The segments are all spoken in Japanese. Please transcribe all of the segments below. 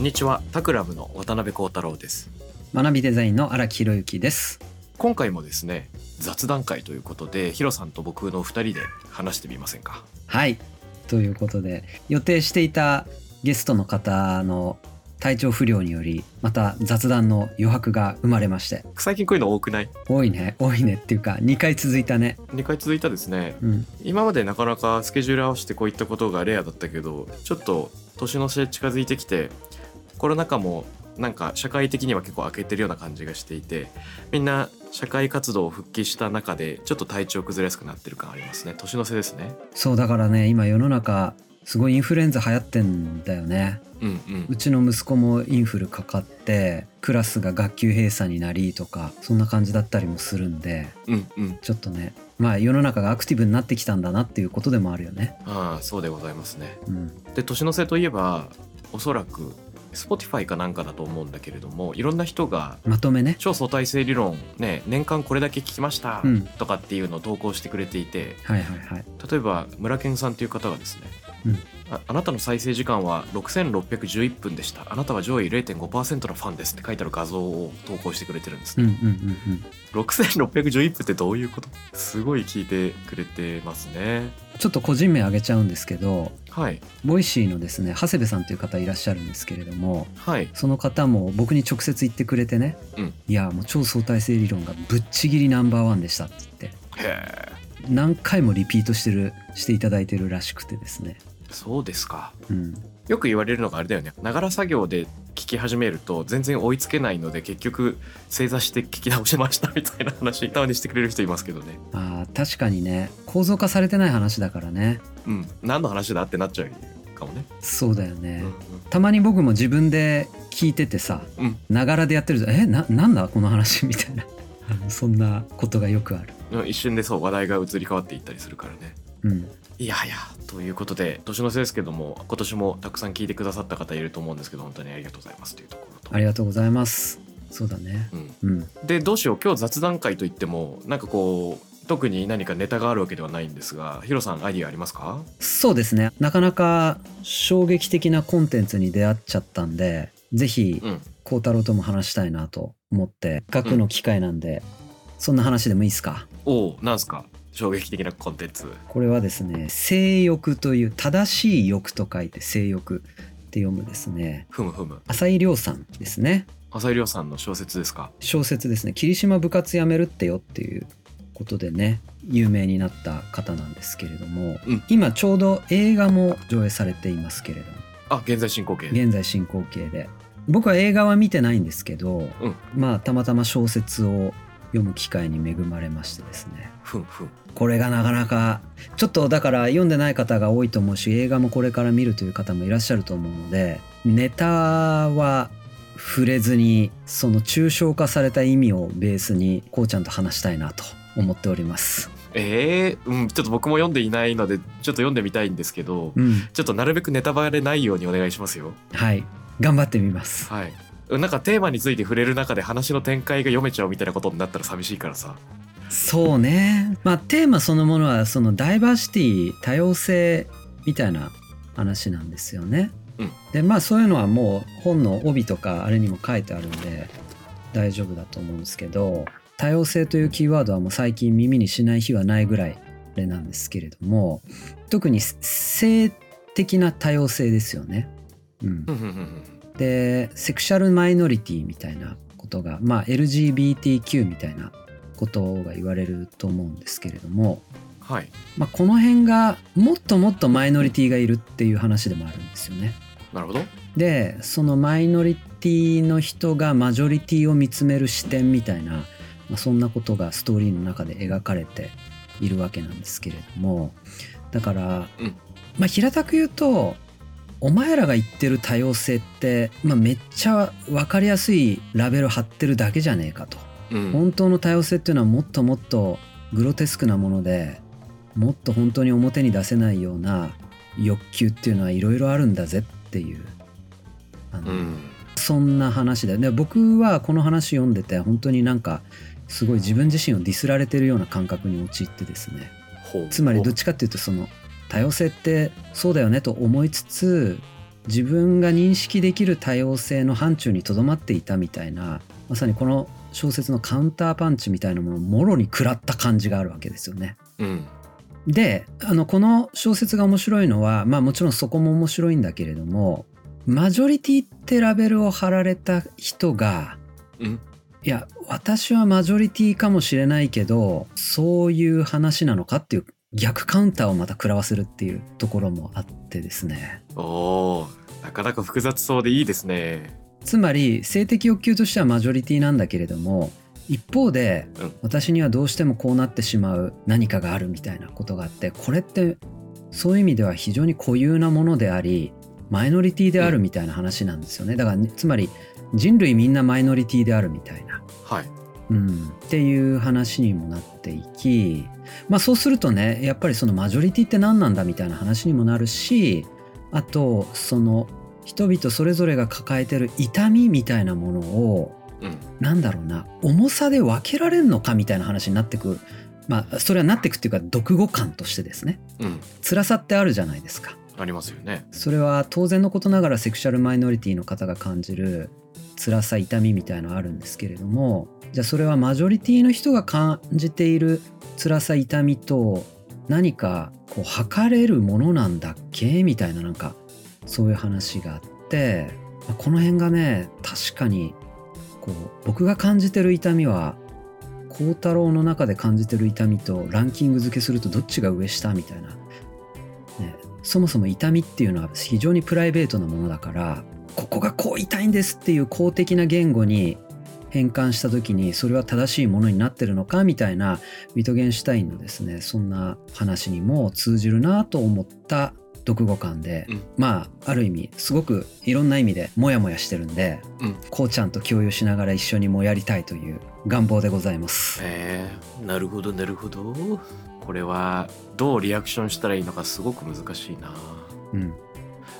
こんにちはタクラムの渡辺幸太郎です。学びデザインの荒木宏之です。今回もですね雑談会ということでヒロさんと僕の二人で話してみませんか？はい。ということで予定していたゲストの方の体調不良によりまた雑談の余白が生まれまして。最近こういうの多くない？多いね。多いね。っていうか2回続いたね。2回続いたですね。うん。今までなかなかスケジュール合わせてこういったことがレアだったけどちょっと年の瀬近づいてきてコロナ禍もなんか社会的には結構明けてるような感じがしていてみんな社会活動を復帰した中でちょっと体調崩れやすくなってる感ありますね。年の瀬ですね。そうだからね今世の中すごいインフルエンザ流行ってんだよね。うんうん。うちの息子もインフルかかってクラスが学級閉鎖になりとかそんな感じだったりもするんでうんうん。ちょっとねまあ世の中がアクティブになってきたんだなっていうことでもあるよね。ああそうでございますね。うん。で年の瀬といえばおそらく Spotify かなんかだと思うんだけれどもいろんな人がまとめね。超相対性理論ね年間これだけ聞きましたうん。とかっていうのを投稿してくれていて、はいはいはい。例えば村健さんという方がですね、うんああなたの再生時間は6611分でした。あなたは上位0.5%のファンですって書いてある画像を投稿してくれてるんですね、うんうんうんうん。6611分ってどういうこと？すごい聞いてくれてますね。ちょっと個人名挙げちゃうんですけどはい。 Voicy のですね長谷部さんという方いらっしゃるんですけれどもはい。その方も僕に直接言ってくれてね、うん。いやもう超相対性理論がぶっちぎりナンバーワンでしたって言ってへえ何回もリピートしてるしていただいてるらしくてですねそうですか。うん。よく言われるのがあれだよね。ながら作業で聞き始めると全然追いつけないので結局正座して聞き直しましたみたいな話たまにしてくれる人いますけどね。あー確かにね。構造化されてない話だからね。うん。何の話だってなっちゃうかもね。そうだよね、うんたまに僕も自分で聞いててさうん。ながらでやってると「えななんだこの話」みたいな。そんなことがよくある。うん一瞬でそう話題が移り変わっていったりするからねうん。いやはやということで年の瀬ですけども今年もたくさん聞いてくださった方いると思うんですけど本当にありがとうございますというところと。ありがとうございます。そうだね。うん。うん。でどうしよう今日雑談会といってもなんかこう特に何かネタがあるわけではないんですがヒロさんアイディアありますか？そうですね。なかなか衝撃的なコンテンツに出会っちゃったんでぜひうん。孝太郎とも話したいなと思ってせっかくの機会なんで、そんな話でもいいですか？おおなんすか？衝撃的なコンテンツ。これはですね性欲という正しい欲と書いて性欲って読むですね。ふむふむ。浅井亮さんですね。浅井亮さんの小説ですか？小説ですね。霧島部活やめるってよっていうことでね有名になった方なんですけれども、うん。今ちょうど映画も上映されていますけれども。あ現在進行形。現在進行形で。僕は映画は見てないんですけど、うん。まあたまたま小説を読む機会に恵まれましてですね。ふんふん。これがなかなかちょっとだから読んでない方が多いと思うし映画もこれから見るという方もいらっしゃると思うのでネタは触れずにその抽象化された意味をベースにこうちゃんと話したいなと思っております。えー、うんちょっと僕も読んでいないのでちょっと読んでみたいんですけどうん、ちょっとなるべくネタバレないようにお願いしますよ。はい。頑張ってみます。はいなんかテーマについて触れる中で話の展開が読めちゃうみたいなことになったら寂しいからさ。そうね。まあテーマそのものはそのダイバーシティ多様性みたいな話なんですよね。うん。でまあそういうのはもう本の帯とかあれにも書いてあるんで大丈夫だと思うんですけど多様性というキーワードはもう最近耳にしない日はないぐらいあれなんですけれども特に性的な多様性ですよね。うんでセクシャルマイノリティみたいなことがまあ LGBTQ みたいなことが言われると思うんですけれども、はい。まあ、この辺がもっともっとマイノリティがいるっていう話でもあるんですよね。なるほど。でそのマイノリティの人がマジョリティを見つめる視点みたいな、まあ、そんなことがストーリーの中で描かれているわけなんですけれどもだから、うん。まあ平たく言うとお前らが言ってる多様性って、まあ、めっちゃ分かりやすいラベル貼ってるだけじゃねえかと。うん。本当の多様性っていうのはもっともっとグロテスクなものでもっと本当に表に出せないような欲求っていうのはいろいろあるんだぜっていう。あの、うん。そんな話でで僕はこの話読んでて本当になんかすごい自分自身をディスられてるような感覚に陥ってですね。つまりどっちかっていうとその多様性ってそうだよねと思いつつ自分が認識できる多様性の範疇にとどまっていたみたいなまさにこの小説のカウンターパンチみたいなものをもろに食らった感じがあるわけですよね。うんであのこの小説が面白いのはまあもちろんそこも面白いんだけれどもマジョリティってラベルを貼られた人がうんいや私はマジョリティかもしれないけどそういう話なのかっていう逆カウンターをまた食らわせるっていうところもあってですね。おーなかなか複雑そうでいいですね。つまり性的欲求としてはマジョリティなんだけれども一方で、うん。私にはどうしてもこうなってしまう何かがあるみたいなことがあってこれってそういう意味では非常に固有なものでありマイノリティであるみたいな話なんですよね。だからつまり人類みんなマイノリティであるみたいな、はいうん、っていう話にもなっていきまあそうするとねやっぱりそのマジョリティって何なんだみたいな話にもなるしあとその人々それぞれが抱えてる痛みみたいなものをうん。なんだろうな重さで分けられるのかみたいな話になってくまあそれはなってくっていうか読語感としてですね。うん。辛さってあるじゃないですか。ありますよね。それは当然のことながらセクシャルマイノリティの方が感じる辛さ痛みみたいのあるんですけれどもじゃあそれはマジョリティの人が感じている辛さ痛みと何かこう測れるものなんだっけ？みたいななんかそういう話があってまあこの辺がね確かにこう僕が感じてる痛みは孝太郎の中で感じてる痛みとランキング付けするとどっちが上下みたいな、ね、そもそも痛みっていうのは非常にプライベートなものだからここがこう痛いんですっていう公的な言語に変換した時にそれは正しいものになってるのかみたいなウィトゲンシュタインのですねそんな話にも通じるなと思った読語感で、うん。まあある意味すごくいろんな意味でモヤモヤしてるんで、うん。こうちゃんと共有しながら一緒にもやりたいという願望でございます。え。ー、なるほどなるほど。これはどうリアクションしたらいいのかすごく難しいな。うん。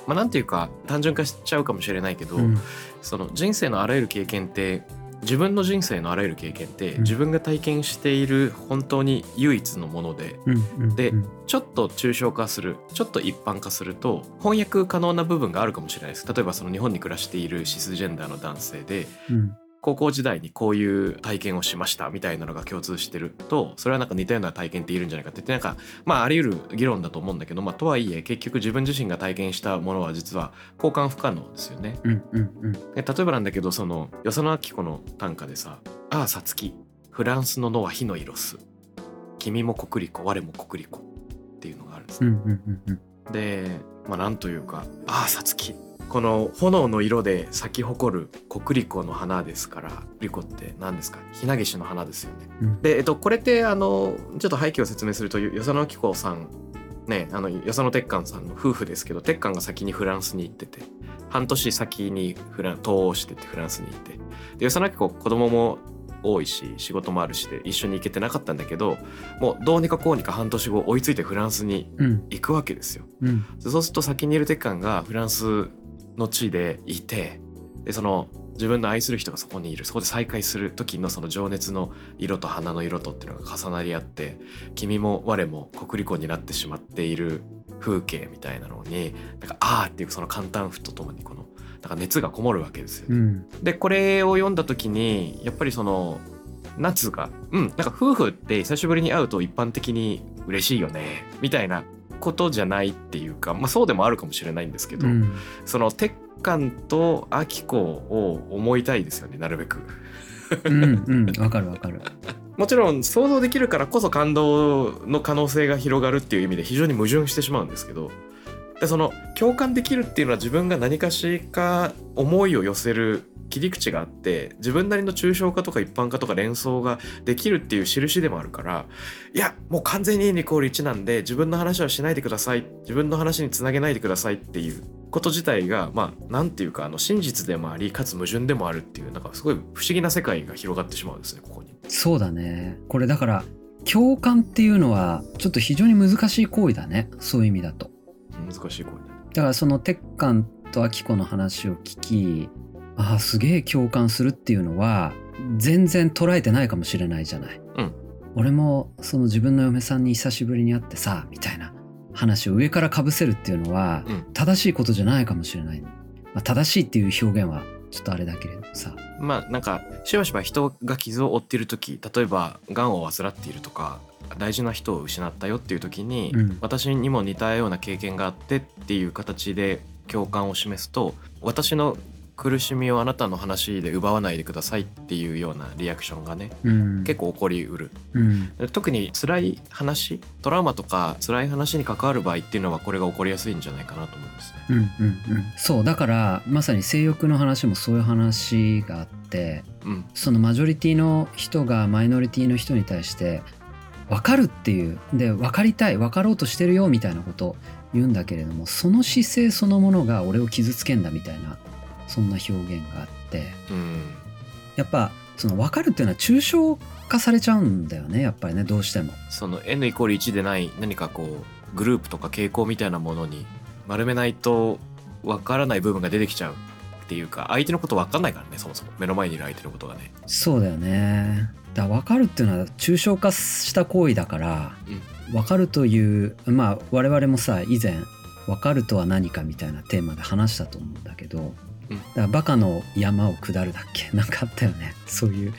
まあなんていうか単純化しちゃうかもしれないけど、うん。その人生のあらゆる経験って自分の人生のあらゆる経験って、うん。自分が体験している本当に唯一のものでうんうんでうん。ちょっと抽象化するちょっと一般化すると翻訳可能な部分があるかもしれないです。例えばその日本に暮らしているシスジェンダーの男性でうん高校時代にこういう体験をしましたみたいなのが共通してるとそれはなんか似たような体験っているんじゃないかって言ってなんかまああり得る議論だと思うんだけどまあとはいえ結局自分自身が体験したものは実は交換不可能ですよね。うんうんうんで例えばなんだけどその与謝野晶子の短歌でさ「ああさつきフランスの野は火の色す君も国立我も国立」っていうのがあるんですね。うんうんうんうんでまあなんというか「ああさつき」この炎の色で咲き誇る国立の花ですからリコって何ですか？ひなげしの花ですよね。うんで、えっと、これってあのちょっと背景を説明すると与謝野晶子さんねあの与謝野鉄幹さんの夫婦ですけど鉄幹が先にフランスに行ってて半年先にフラン逃亡しててフランスに行ってで与謝野晶子子供も多いし仕事もあるしで一緒に行けてなかったんだけどもうどうにかこうにか半年後追いついてフランスにうん行くわけですよ。うんそうすると先にいる鉄幹がフランスの地でいてでその自分の愛する人がそこにいるそこで再会する時のその情熱の色と花の色とっていうのが重なり合って君も我も国立になってしまっている風景みたいなのになんかあーっていうその簡単符とともにこのなんか熱がこもるわけですよね。うんでこれを読んだ時にやっぱりその夏がうんなんか夫婦って久しぶりに会うと一般的に嬉しいよねみたいなことじゃないっていうかまあそうでもあるかもしれないんですけど、うん。その鉄管とアキコを思いたいですよねなるべく。うんうん。わかるわかる。もちろん想像できるからこそ感動の可能性が広がるっていう意味で非常に矛盾してしまうんですけどでその共感できるっていうのは自分が何かしか思いを寄せる切り口があって自分なりの抽象化とか一般化とか連想ができるっていう印でもあるからいやもう完全に2イコール1なんで自分の話はしないでください自分の話につなげないでくださいっていうこと自体がまあなんていうかあの真実でもありかつ矛盾でもあるっていうなんかすごい不思議な世界が広がってしまうんですねここに。そうだねこれだから共感っていうのはちょっと非常に難しい行為だねそういう意味だと難しい声ね。だからその鉄管とアキコの話を聞きああすげえ共感するっていうのは全然捉えてないかもしれないじゃない、うん。俺もその自分の嫁さんに久しぶりに会ってさみたいな話を上からかぶせるっていうのはうん。正しいことじゃないかもしれない、まあ、正しいっていう表現はちょっとあれだけれどもさ。まあなんかしばしば人が傷を負っている時例えばがんを患っているとか大事な人を失ったよっていう時に、うん。私にも似たような経験があってっていう形で共感を示すと私の苦しみをあなたの話で奪わないでくださいっていうようなリアクションがねうん。結構起こりうる。うん。特に辛い話トラウマとか辛い話に関わる場合っていうのはこれが起こりやすいんじゃないかなと思うんですね。うんうんうん。そうだからまさに性欲の話もそういう話があってうん。そのマジョリティの人がマイノリティの人に対して分かるっていう。で分かりたい分かろうとしてるよみたいなことを言うんだけれどもその姿勢そのものが俺を傷つけんだみたいなそんな表現があってうんやっぱその分かるっていうのは抽象化されちゃうんだよねやっぱりねどうしても。その n イコール1でない何かこうグループとか傾向みたいなものに丸めないとわからない部分が出てきちゃうっていうか相手のことわかんないからねそもそも目の前にいる相手のことがね。そうだよね。だから分かるっていうのは抽象化した行為だから、分かるというまあ我々もさ以前分かるとは何かみたいなテーマで話したと思うんだけど、うんだからバカの山を下るだっけ？なんかあったよねそういう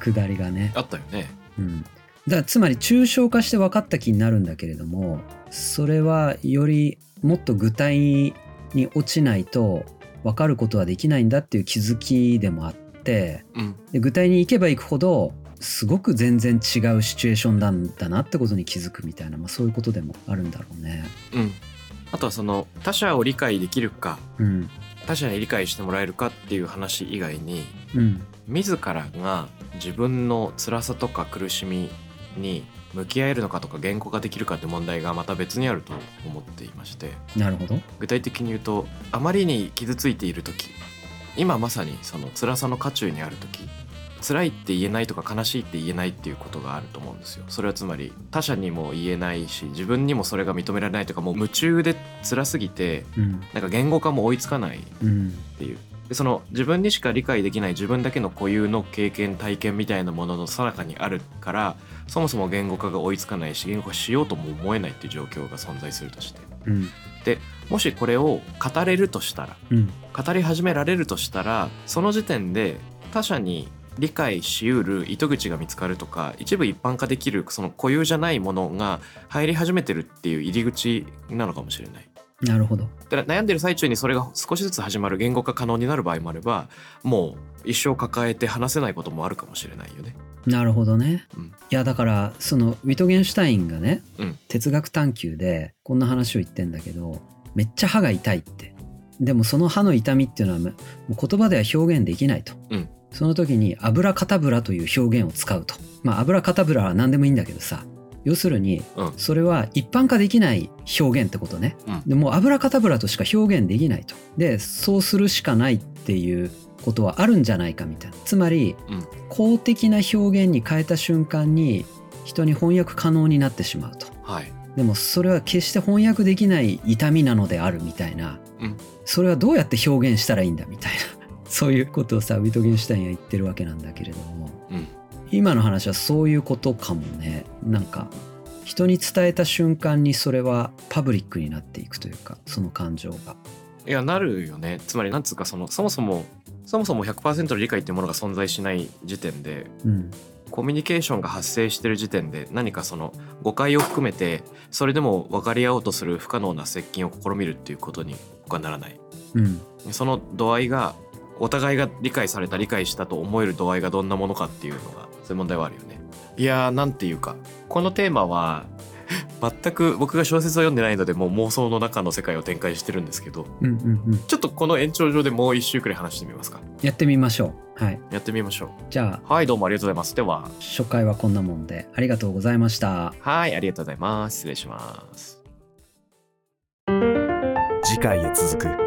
下りがね。あったよね。うん、だつまり抽象化して分かった気になるんだけれどもそれはよりもっと具体に落ちないと分かることはできないんだっていう気づきでもあってうんで具体に行けば行くほどすごく全然違うシチュエーションなんだなってことに気づくみたいな、まあ、そういうことでもあるんだろうね。うん。あとはその他者を理解できるかうん他者に理解してもらえるかっていう話以外にうん自らが自分の辛さとか苦しみに向き合えるのかとか言語化できるかって問題がまた別にあると思っていましてなるほど。具体的に言うとあまりに傷ついている時今まさにその辛さの渦中にある時辛いって言えないとか悲しいって言えないっていうことがあると思うんですよ。それはつまり他者にも言えないし自分にもそれが認められないとかもう夢中で辛すぎてうん。なんか言語化も追いつかないっうんていう。でその自分にしか理解できない自分だけの固有の経験体験みたいなものの最中にあるからそもそも言語化が追いつかないし言語化しようとも思えないっていう状況が存在するとして。うん。もしこれを語れるとしたらうん。語り始められるとしたらその時点で他者に理解しうる糸口が見つかるとか一部一般化できるその固有じゃないものが入り始めてるっていう入り口なのかもしれない。なるほど。だから悩んでる最中にそれが少しずつ始まる言語化可能になる場合もあればもう一生抱えて話せないこともあるかもしれないよね。なるほどね。うんいやだからそのウィトゲンシュタインがね、うん哲学探求でこんな話を言ってんだけどめっちゃ歯が痛いってでもその歯の痛みっていうのはもう言葉では表現できないと、うんその時に「油かたぶら」という表現を使うと。まあ油かたぶらは何でもいいんだけどさ。要するにうん。それは一般化できない表現ってことね、うん。でもう油かたぶらとしか表現できないと。でそうするしかないっていうことはあるんじゃないかみたいな。つまり、うん。公的な表現に変えた瞬間に人に翻訳可能になってしまうと。はい。でもそれは決して翻訳できない痛みなのであるみたいな、うん。それはどうやって表現したらいいんだみたいなそういうことをさウィトゲンシュタインは言ってるわけなんだけれども。うん。今の話はそういうことかもね。なんか人に伝えた瞬間にそれはパブリックになっていくというかその感情が。いやなるよね。つまりなんつうかそのそもそもそもそも100%の理解っていうものが存在しない時点でうん。コミュニケーションが発生してる時点で何かその誤解を含めてそれでも分かり合おうとする不可能な接近を試みるっていうことに僕はならない。うん。その度合いがお互いが理解された理解したと思える度合いがどんなものかっていうのがそういう問題はあるよね。いやーなんていうか。このテーマは全く僕が小説を読んでないのでもう妄想の中の世界を展開してるんですけどうんうんうん。ちょっとこの延長上でもう一週くらい話してみますか？やってみましょう。はい。やってみましょじゃうはいどうもありがとうございます。では。あ初回はこんなもんでありがとうございました。はいありがとうございます。失礼します。次回へ続く